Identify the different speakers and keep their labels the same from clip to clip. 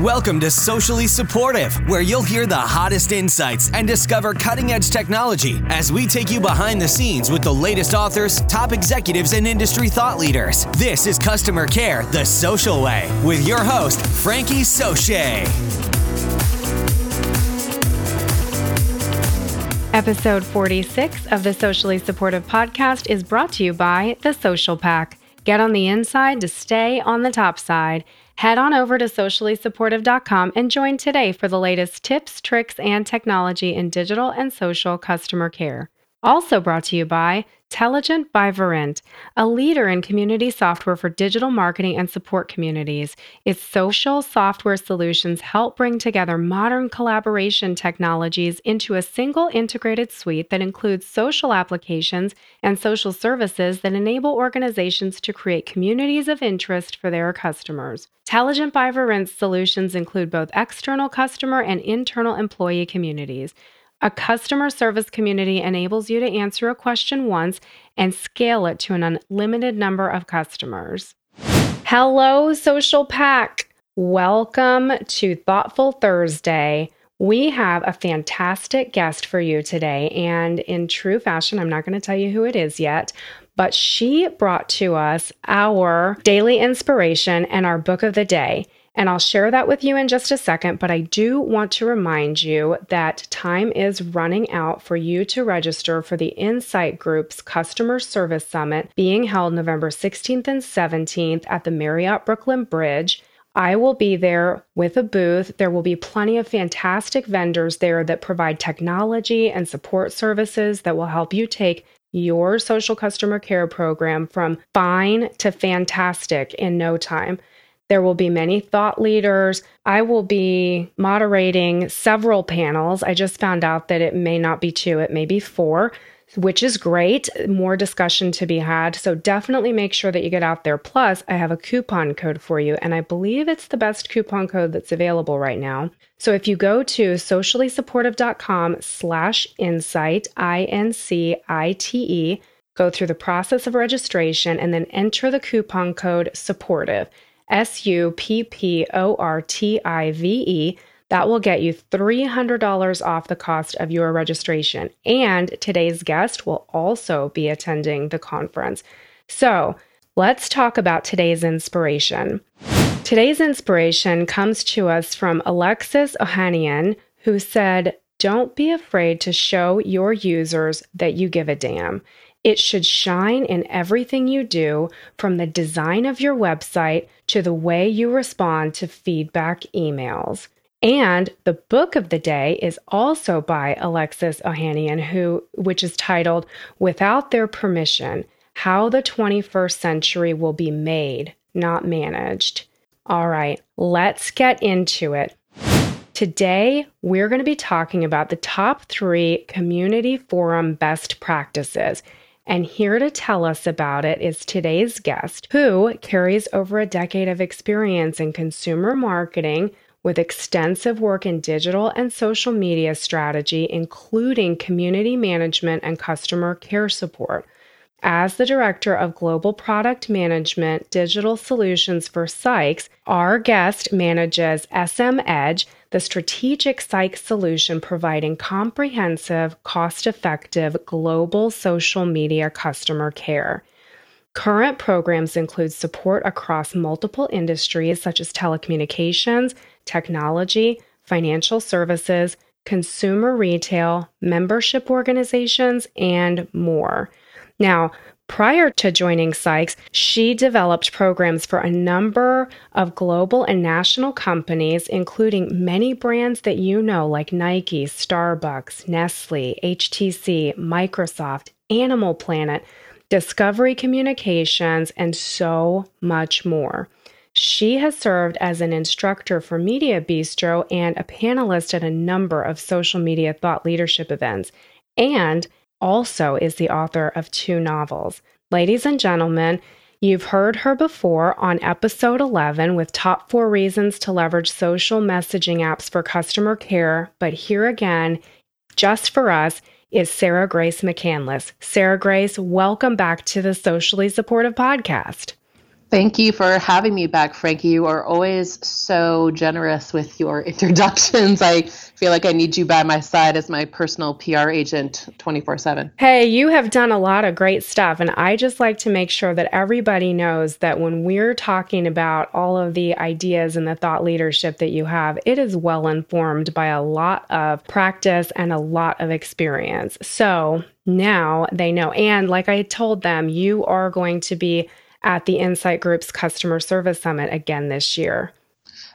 Speaker 1: Welcome to Socially Supportive, where you'll hear the hottest insights and discover cutting edge technology as we take you behind the scenes with the latest authors, top executives, and industry thought leaders. This is Customer Care the Social Way with your host, Frankie Soche.
Speaker 2: Episode 46 of the Socially Supportive Podcast is brought to you by The Social Pack. Get on the inside to stay on the top side. Head on over to sociallysupportive.com and join today for the latest tips, tricks, and technology in digital and social customer care. Also brought to you by Telligent by Verint, a leader in community software for digital marketing and support communities. Its social software solutions help bring together modern collaboration technologies into a single integrated suite that includes social applications and social services that enable organizations to create communities of interest for their customers. Telligent by Verint's solutions include both external customer and internal employee communities. A customer service community enables you to answer a question once and scale it to an unlimited number of customers. Hello, Social Pack. Welcome to Thoughtful Thursday. We have a fantastic guest for you today, and in true fashion, I'm not going to tell you who it is yet, but she brought to us our daily inspiration and our book of the day. And I'll share that with you in just a second, but I do want to remind you that time is running out for you to register for the Incite Group's Customer Service Summit being held November 16th and 17th at the Marriott Brooklyn Bridge. I will be there with a booth. There will be plenty of fantastic vendors there that provide technology and support services that will help you take your social customer care program from fine to fantastic in no time. There will be many thought leaders. I will be moderating several panels. I just found out that it may not be two, it may be four, which is great. More discussion to be had. So definitely make sure that you get out there. Plus, I have a coupon code for you, and I believe it's the best coupon code that's available right now. So if you go to sociallysupportive.com slash incite, I-N-C-I-T-E, go through the process of registration and then enter the coupon code supportive. S U P P O R T I V E. That will get you $300 off the cost of your registration. And today's guest will also be attending the conference. So let's talk about today's inspiration. Today's inspiration comes to us from Alexis Ohanian, who said, Don't be afraid to show your users that you give a damn. It should shine in everything you do, from the design of your website to the way you respond to feedback emails. And the book of the day is also by Alexis Ohanian, who which is titled Without Their Permission: How the 21st Century Will Be Made, Not Managed. All right, let's get into it. Today, we're going to be talking about the top three community forum best practices. And here to tell us about it is today's guest, who carries over a decade of experience in consumer marketing with extensive work in digital and social media strategy, including community management and customer care support. As the Director of Global Product Management Digital Solutions for Sykes, our guest manages SM Edge, the strategic Sykes solution providing comprehensive, cost effective global social media customer care. Current programs include support across multiple industries such as telecommunications, technology, financial services, consumer retail, membership organizations, and more. Now, Prior to joining Sykes, she developed programs for a number of global and national companies, including many brands that you know, like Nike, Starbucks, Nestle, HTC, Microsoft, Animal Planet, Discovery Communications, and so much more. She has served as an instructor for Media Bistro and a panelist at a number of social media thought leadership events. And also is the author of two novels. Ladies and gentlemen, you've heard her before on episode 11 with top four reasons to leverage social messaging apps for customer care, but here again, just for us, is Sarah Grace McCandless. Sarah Grace, welcome back to the Socially Supportive Podcast.
Speaker 3: Thank you for having me back, Frankie. You are always so generous with your introductions. I feel like I need you by my side as my personal PR agent 24 7.
Speaker 2: Hey, you have done a lot of great stuff. And I just like to make sure that everybody knows that when we're talking about all of the ideas and the thought leadership that you have, it is well informed by a lot of practice and a lot of experience. So now they know. And like I told them, you are going to be at the Incite Group's Customer Service Summit again this year.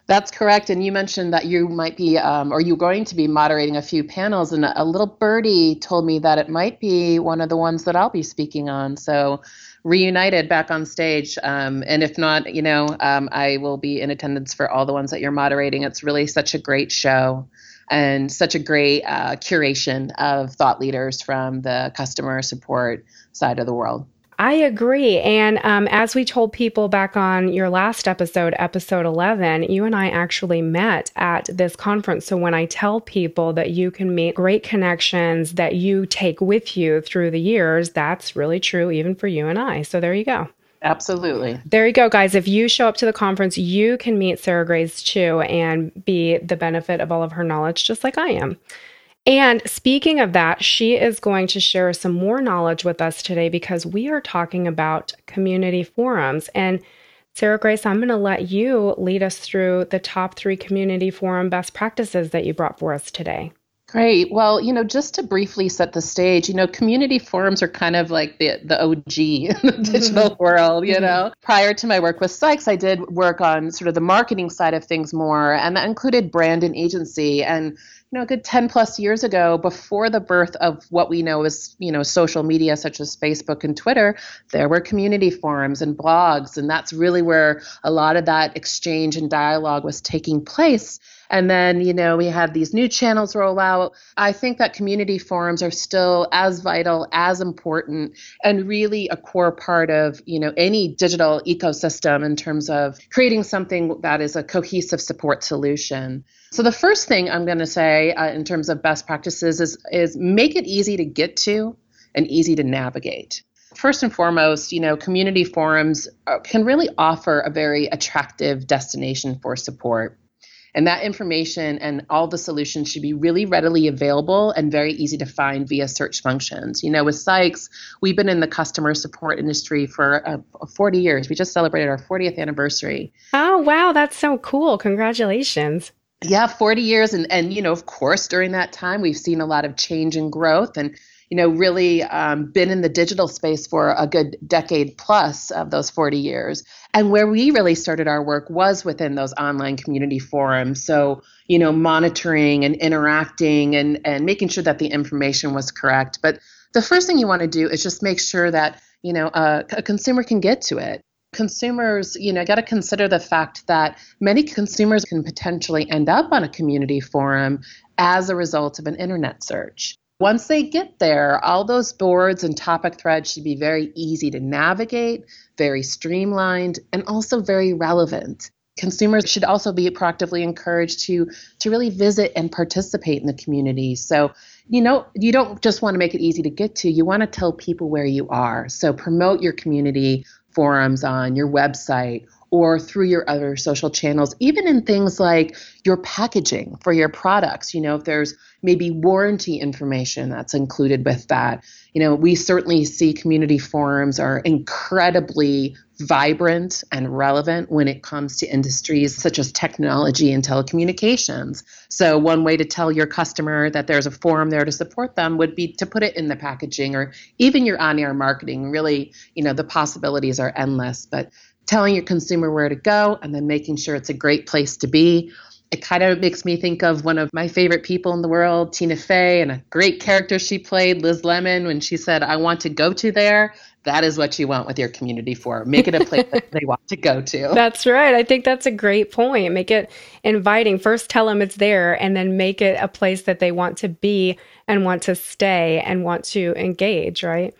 Speaker 3: That's correct. And you mentioned that you might be, um, or you're going to be moderating a few panels. And a little birdie told me that it might be one of the ones that I'll be speaking on. So, reunited back on stage. Um, and if not, you know, um, I will be in attendance for all the ones that you're moderating. It's really such a great show and such a great uh, curation of thought leaders from the customer support side of the world.
Speaker 2: I agree. And um, as we told people back on your last episode, episode 11, you and I actually met at this conference. So when I tell people that you can meet great connections that you take with you through the years, that's really true even for you and I. So there you go.
Speaker 3: Absolutely.
Speaker 2: There you go, guys. If you show up to the conference, you can meet Sarah Grace too and be the benefit of all of her knowledge, just like I am. And speaking of that, she is going to share some more knowledge with us today because we are talking about community forums. And Sarah Grace, I'm going to let you lead us through the top three community forum best practices that you brought for us today.
Speaker 3: Great. Well, you know, just to briefly set the stage, you know, community forums are kind of like the the OG in the digital mm-hmm. world, you mm-hmm. know. Prior to my work with Sykes, I did work on sort of the marketing side of things more, and that included brand and agency. And know, a good 10 plus years ago, before the birth of what we know as, you know, social media such as Facebook and Twitter, there were community forums and blogs. And that's really where a lot of that exchange and dialogue was taking place. And then, you know, we have these new channels roll out. I think that community forums are still as vital, as important, and really a core part of, you know, any digital ecosystem in terms of creating something that is a cohesive support solution. So the first thing I'm going to say uh, in terms of best practices is is make it easy to get to and easy to navigate. First and foremost, you know, community forums uh, can really offer a very attractive destination for support. And that information and all the solutions should be really readily available and very easy to find via search functions. You know, with Sykes, we've been in the customer support industry for uh, 40 years. We just celebrated our 40th anniversary.
Speaker 2: Oh, wow. That's so cool. Congratulations
Speaker 3: yeah 40 years and and you know of course during that time we've seen a lot of change and growth and you know really um, been in the digital space for a good decade plus of those 40 years. And where we really started our work was within those online community forums. So you know monitoring and interacting and and making sure that the information was correct. But the first thing you want to do is just make sure that you know uh, a consumer can get to it. Consumers, you know, got to consider the fact that many consumers can potentially end up on a community forum as a result of an internet search. Once they get there, all those boards and topic threads should be very easy to navigate, very streamlined, and also very relevant. Consumers should also be proactively encouraged to to really visit and participate in the community. So, you know, you don't just want to make it easy to get to, you want to tell people where you are. So, promote your community forums on your website or through your other social channels, even in things like your packaging for your products. You know, if there's maybe warranty information that's included with that. You know, we certainly see community forums are incredibly vibrant and relevant when it comes to industries such as technology and telecommunications. So, one way to tell your customer that there's a forum there to support them would be to put it in the packaging or even your on air marketing. Really, you know, the possibilities are endless, but telling your consumer where to go and then making sure it's a great place to be. It kind of makes me think of one of my favorite people in the world, Tina Fey, and a great character she played, Liz Lemon, when she said, I want to go to there that is what you want with your community for. Make it a place that they want to go to.
Speaker 2: That's right. I think that's a great point. Make it inviting. First, tell them it's there, and then make it a place that they want to be and want to stay and want to engage, right?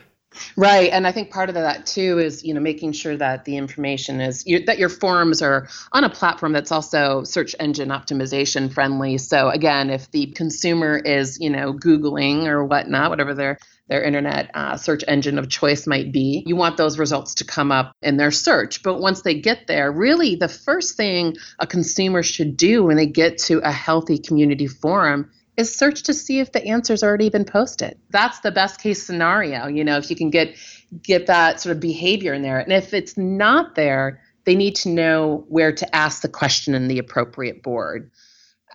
Speaker 3: Right, and I think part of that too is you know making sure that the information is that your forums are on a platform that's also search engine optimization friendly. So again, if the consumer is you know googling or whatnot, whatever they're their internet uh, search engine of choice might be. You want those results to come up in their search. But once they get there, really the first thing a consumer should do when they get to a healthy community forum is search to see if the answer's already been posted. That's the best case scenario, you know, if you can get get that sort of behavior in there. And if it's not there, they need to know where to ask the question in the appropriate board.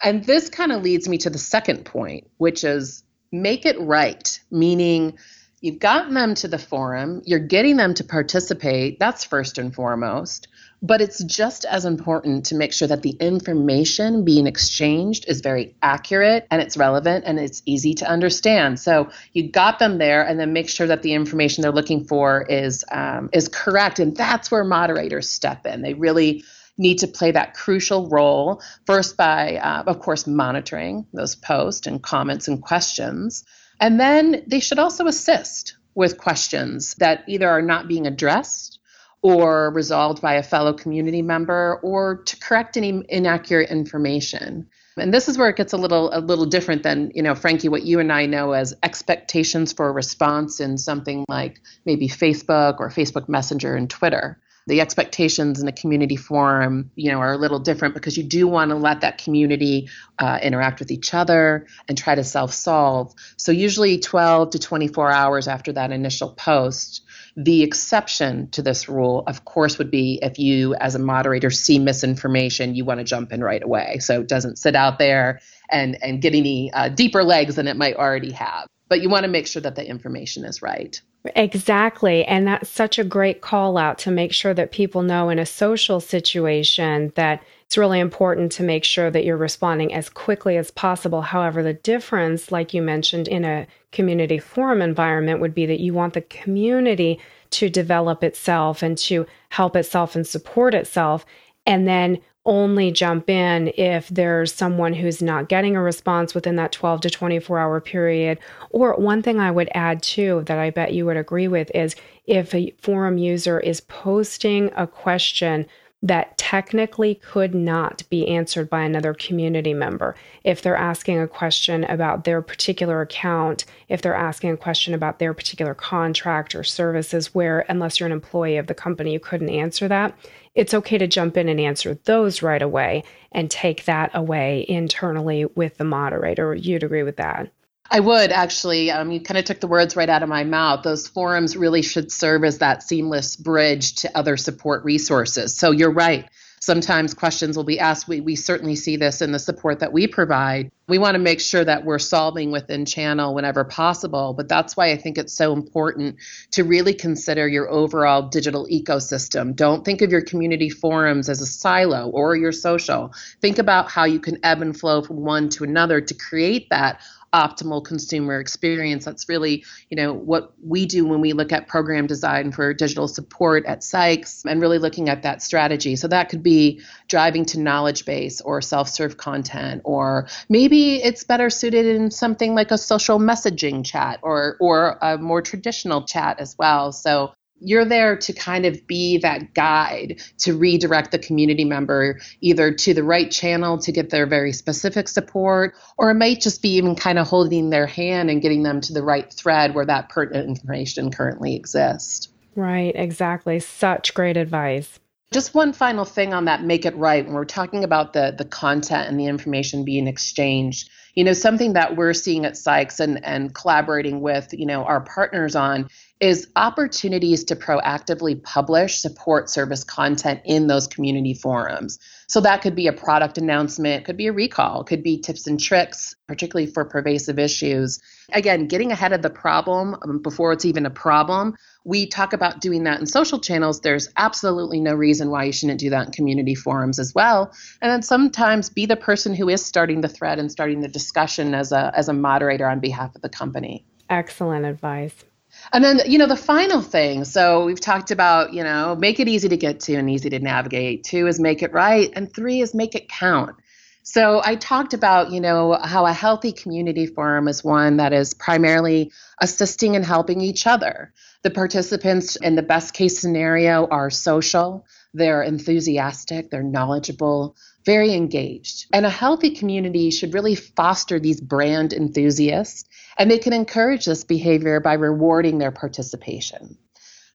Speaker 3: And this kind of leads me to the second point, which is make it right, meaning you've gotten them to the forum, you're getting them to participate. That's first and foremost. But it's just as important to make sure that the information being exchanged is very accurate and it's relevant and it's easy to understand. So you got them there, and then make sure that the information they're looking for is um, is correct. And that's where moderators step in. They really need to play that crucial role first by, uh, of course, monitoring those posts and comments and questions. And then they should also assist with questions that either are not being addressed or resolved by a fellow community member or to correct any inaccurate information. And this is where it gets a little a little different than, you know, Frankie, what you and I know as expectations for a response in something like maybe Facebook or Facebook Messenger and Twitter the expectations in a community forum, you know, are a little different because you do want to let that community uh, interact with each other and try to self-solve. So usually 12 to 24 hours after that initial post, the exception to this rule, of course, would be if you, as a moderator, see misinformation, you want to jump in right away. So it doesn't sit out there and and get any uh, deeper legs than it might already have. But you want to make sure that the information is right.
Speaker 2: Exactly. And that's such a great call out to make sure that people know in a social situation that it's really important to make sure that you're responding as quickly as possible. However, the difference, like you mentioned, in a community forum environment would be that you want the community to develop itself and to help itself and support itself. And then only jump in if there's someone who's not getting a response within that 12 to 24 hour period. Or one thing I would add too that I bet you would agree with is if a forum user is posting a question that technically could not be answered by another community member. If they're asking a question about their particular account, if they're asking a question about their particular contract or services, where unless you're an employee of the company, you couldn't answer that, it's okay to jump in and answer those right away and take that away internally with the moderator. You'd agree with that?
Speaker 3: I would actually. Um, you kind of took the words right out of my mouth. Those forums really should serve as that seamless bridge to other support resources. So you're right. Sometimes questions will be asked. We, we certainly see this in the support that we provide. We want to make sure that we're solving within channel whenever possible. But that's why I think it's so important to really consider your overall digital ecosystem. Don't think of your community forums as a silo or your social. Think about how you can ebb and flow from one to another to create that optimal consumer experience. That's really, you know, what we do when we look at program design for digital support at Sykes and really looking at that strategy. So that could be driving to knowledge base or self-serve content or maybe it's better suited in something like a social messaging chat or or a more traditional chat as well. So you're there to kind of be that guide to redirect the community member either to the right channel to get their very specific support, or it might just be even kind of holding their hand and getting them to the right thread where that pertinent information currently exists.
Speaker 2: Right, exactly. Such great advice.
Speaker 3: Just one final thing on that make it right when we're talking about the the content and the information being exchanged. You know, something that we're seeing at Sykes and, and collaborating with, you know, our partners on is opportunities to proactively publish support service content in those community forums. So that could be a product announcement, could be a recall, could be tips and tricks, particularly for pervasive issues. Again, getting ahead of the problem um, before it's even a problem. We talk about doing that in social channels. There's absolutely no reason why you shouldn't do that in community forums as well. And then sometimes be the person who is starting the thread and starting the discussion as a as a moderator on behalf of the company.
Speaker 2: Excellent advice.
Speaker 3: And then, you know, the final thing. So we've talked about, you know, make it easy to get to and easy to navigate. Two is make it right. And three is make it count. So I talked about, you know, how a healthy community forum is one that is primarily assisting and helping each other. The participants in the best case scenario are social, they're enthusiastic, they're knowledgeable, very engaged. And a healthy community should really foster these brand enthusiasts, and they can encourage this behavior by rewarding their participation.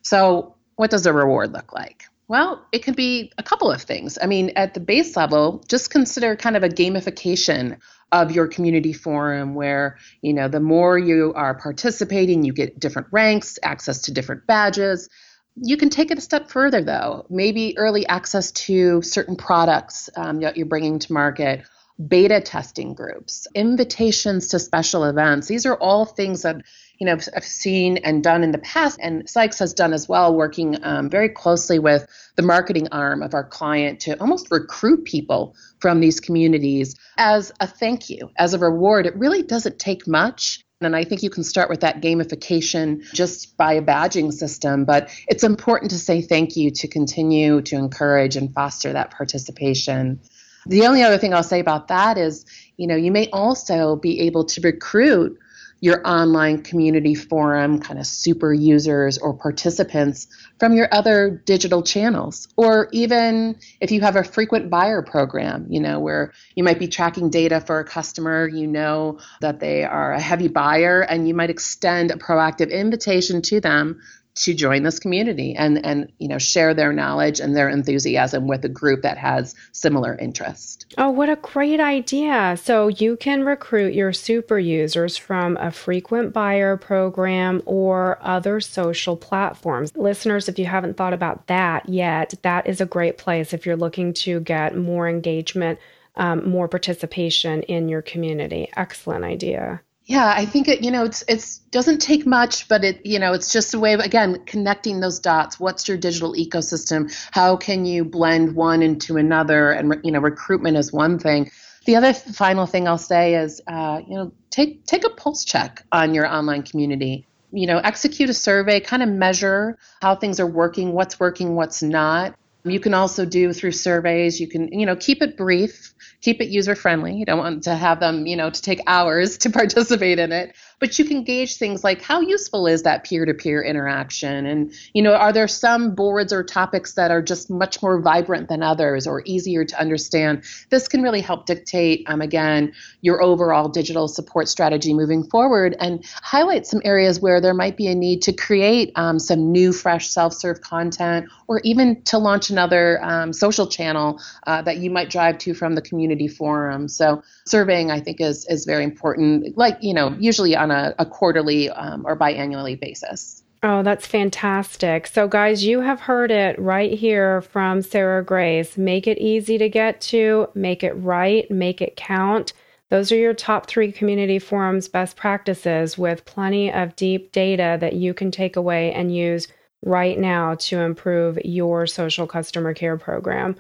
Speaker 3: So, what does a reward look like? Well, it could be a couple of things. I mean, at the base level, just consider kind of a gamification of your community forum where, you know, the more you are participating, you get different ranks, access to different badges. You can take it a step further, though. Maybe early access to certain products um, that you're bringing to market, beta testing groups, invitations to special events. These are all things that you know I've seen and done in the past, and Sykes has done as well, working um, very closely with the marketing arm of our client to almost recruit people from these communities as a thank you, as a reward. It really doesn't take much. And I think you can start with that gamification just by a badging system. But it's important to say thank you to continue to encourage and foster that participation. The only other thing I'll say about that is, you know, you may also be able to recruit your online community forum kind of super users or participants from your other digital channels. Or even if you have a frequent buyer program you know where you might be tracking data for a customer you know that they are a heavy buyer and you might extend a proactive invitation to them to join this community and and you know share their knowledge and their enthusiasm with a group that has similar interest.
Speaker 2: Oh, what a great idea. So you can recruit your super users from a frequent buyer program or other social platforms. Listeners, if you haven't thought about that yet, that is a great place if you're looking to get more engagement, um, more participation in your community. Excellent idea.
Speaker 3: Yeah, I think it, you know, it's it's doesn't take much, but it, you know, it's just a way of again connecting those dots. What's your digital ecosystem? How can you blend one into another? And you know, recruitment is one thing. The other final thing I'll say is, uh, you know, take take a pulse check on your online community. You know, execute a survey, kind of measure how things are working, what's working, what's not. You can also do through surveys. You can, you know, keep it brief keep it user friendly. You don't want to have them, you know, to take hours to participate in it but you can gauge things like how useful is that peer-to-peer interaction? And you know are there some boards or topics that are just much more vibrant than others or easier to understand? This can really help dictate um, again your overall digital support strategy moving forward and highlight some areas where there might be a need to create um, some new fresh self-serve content or even to launch another um, social channel uh, that you might drive to from the community forum. So surveying i think is is very important. Like you know usually a, a quarterly um, or biannually basis
Speaker 2: Oh, that's fantastic. So, guys, you have heard it right here from Sarah Grace. Make it easy to get to, make it right, make it count. Those are your top three community forums best practices with plenty of deep data that you can take away and use right now to improve your social customer care program.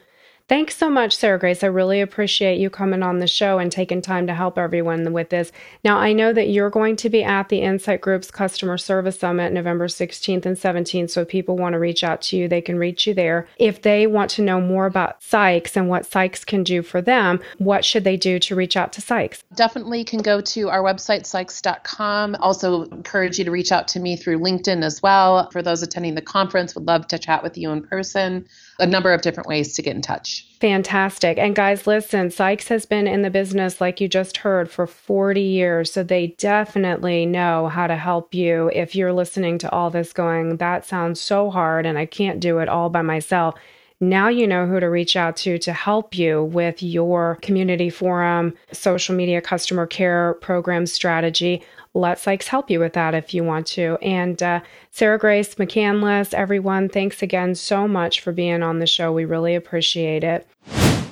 Speaker 2: Thanks so much, Sarah Grace. I really appreciate you coming on the show and taking time to help everyone with this. Now, I know that you're going to be at the Incite Group's Customer Service Summit November 16th and 17th. So, if people want to reach out to you, they can reach you there. If they want to know more about Sykes and what Sykes can do for them, what should they do to reach out to Sykes?
Speaker 3: Definitely can go to our website, sykes.com. Also, encourage you to reach out to me through LinkedIn as well. For those attending the conference, would love to chat with you in person a number of different ways to get in touch.
Speaker 2: Fantastic. And guys, listen, Sykes has been in the business, like you just heard, for 40 years. So they definitely know how to help you if you're listening to all this going, that sounds so hard and I can't do it all by myself. Now you know who to reach out to to help you with your community forum, social media customer care program strategy let Sykes help you with that if you want to. And uh, Sarah Grace McCandless, everyone, thanks again so much for being on the show. We really appreciate it.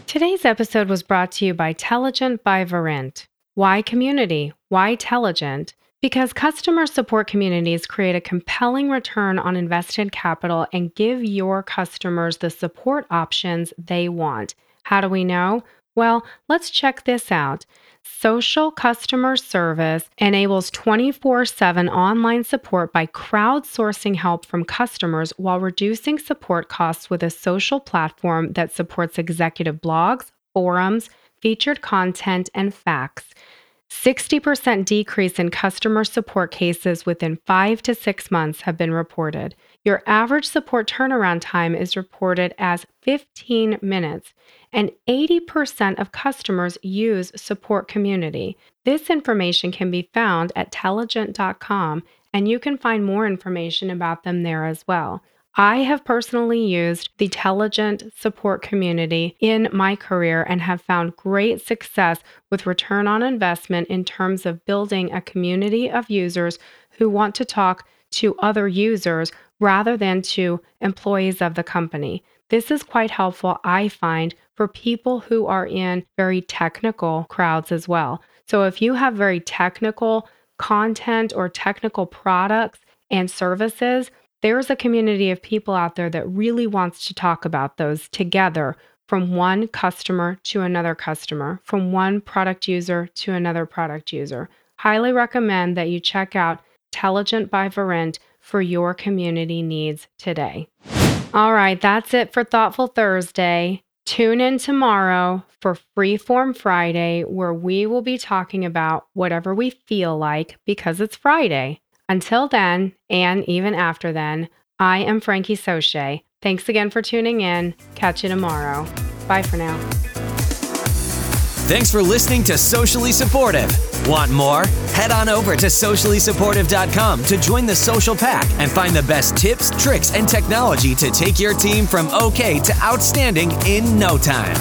Speaker 2: Today's episode was brought to you by Telligent by Verint. Why community? Why Telligent? Because customer support communities create a compelling return on invested capital and give your customers the support options they want. How do we know? Well, let's check this out. Social customer service enables 24 7 online support by crowdsourcing help from customers while reducing support costs with a social platform that supports executive blogs, forums, featured content, and FAQs. 60% decrease in customer support cases within five to six months have been reported. Your average support turnaround time is reported as 15 minutes, and 80% of customers use Support Community. This information can be found at telligent.com, and you can find more information about them there as well. I have personally used the Telligent support community in my career and have found great success with return on investment in terms of building a community of users who want to talk to other users rather than to employees of the company. This is quite helpful, I find, for people who are in very technical crowds as well. So if you have very technical content or technical products and services, there's a community of people out there that really wants to talk about those together from one customer to another customer, from one product user to another product user. Highly recommend that you check out Telligent by Verint for your community needs today. All right, that's it for Thoughtful Thursday. Tune in tomorrow for Freeform Friday, where we will be talking about whatever we feel like because it's Friday. Until then, and even after then, I am Frankie Soche. Thanks again for tuning in. Catch you tomorrow. Bye for now.
Speaker 1: Thanks for listening to Socially Supportive. Want more? Head on over to sociallysupportive.com to join the social pack and find the best tips, tricks, and technology to take your team from okay to outstanding in no time.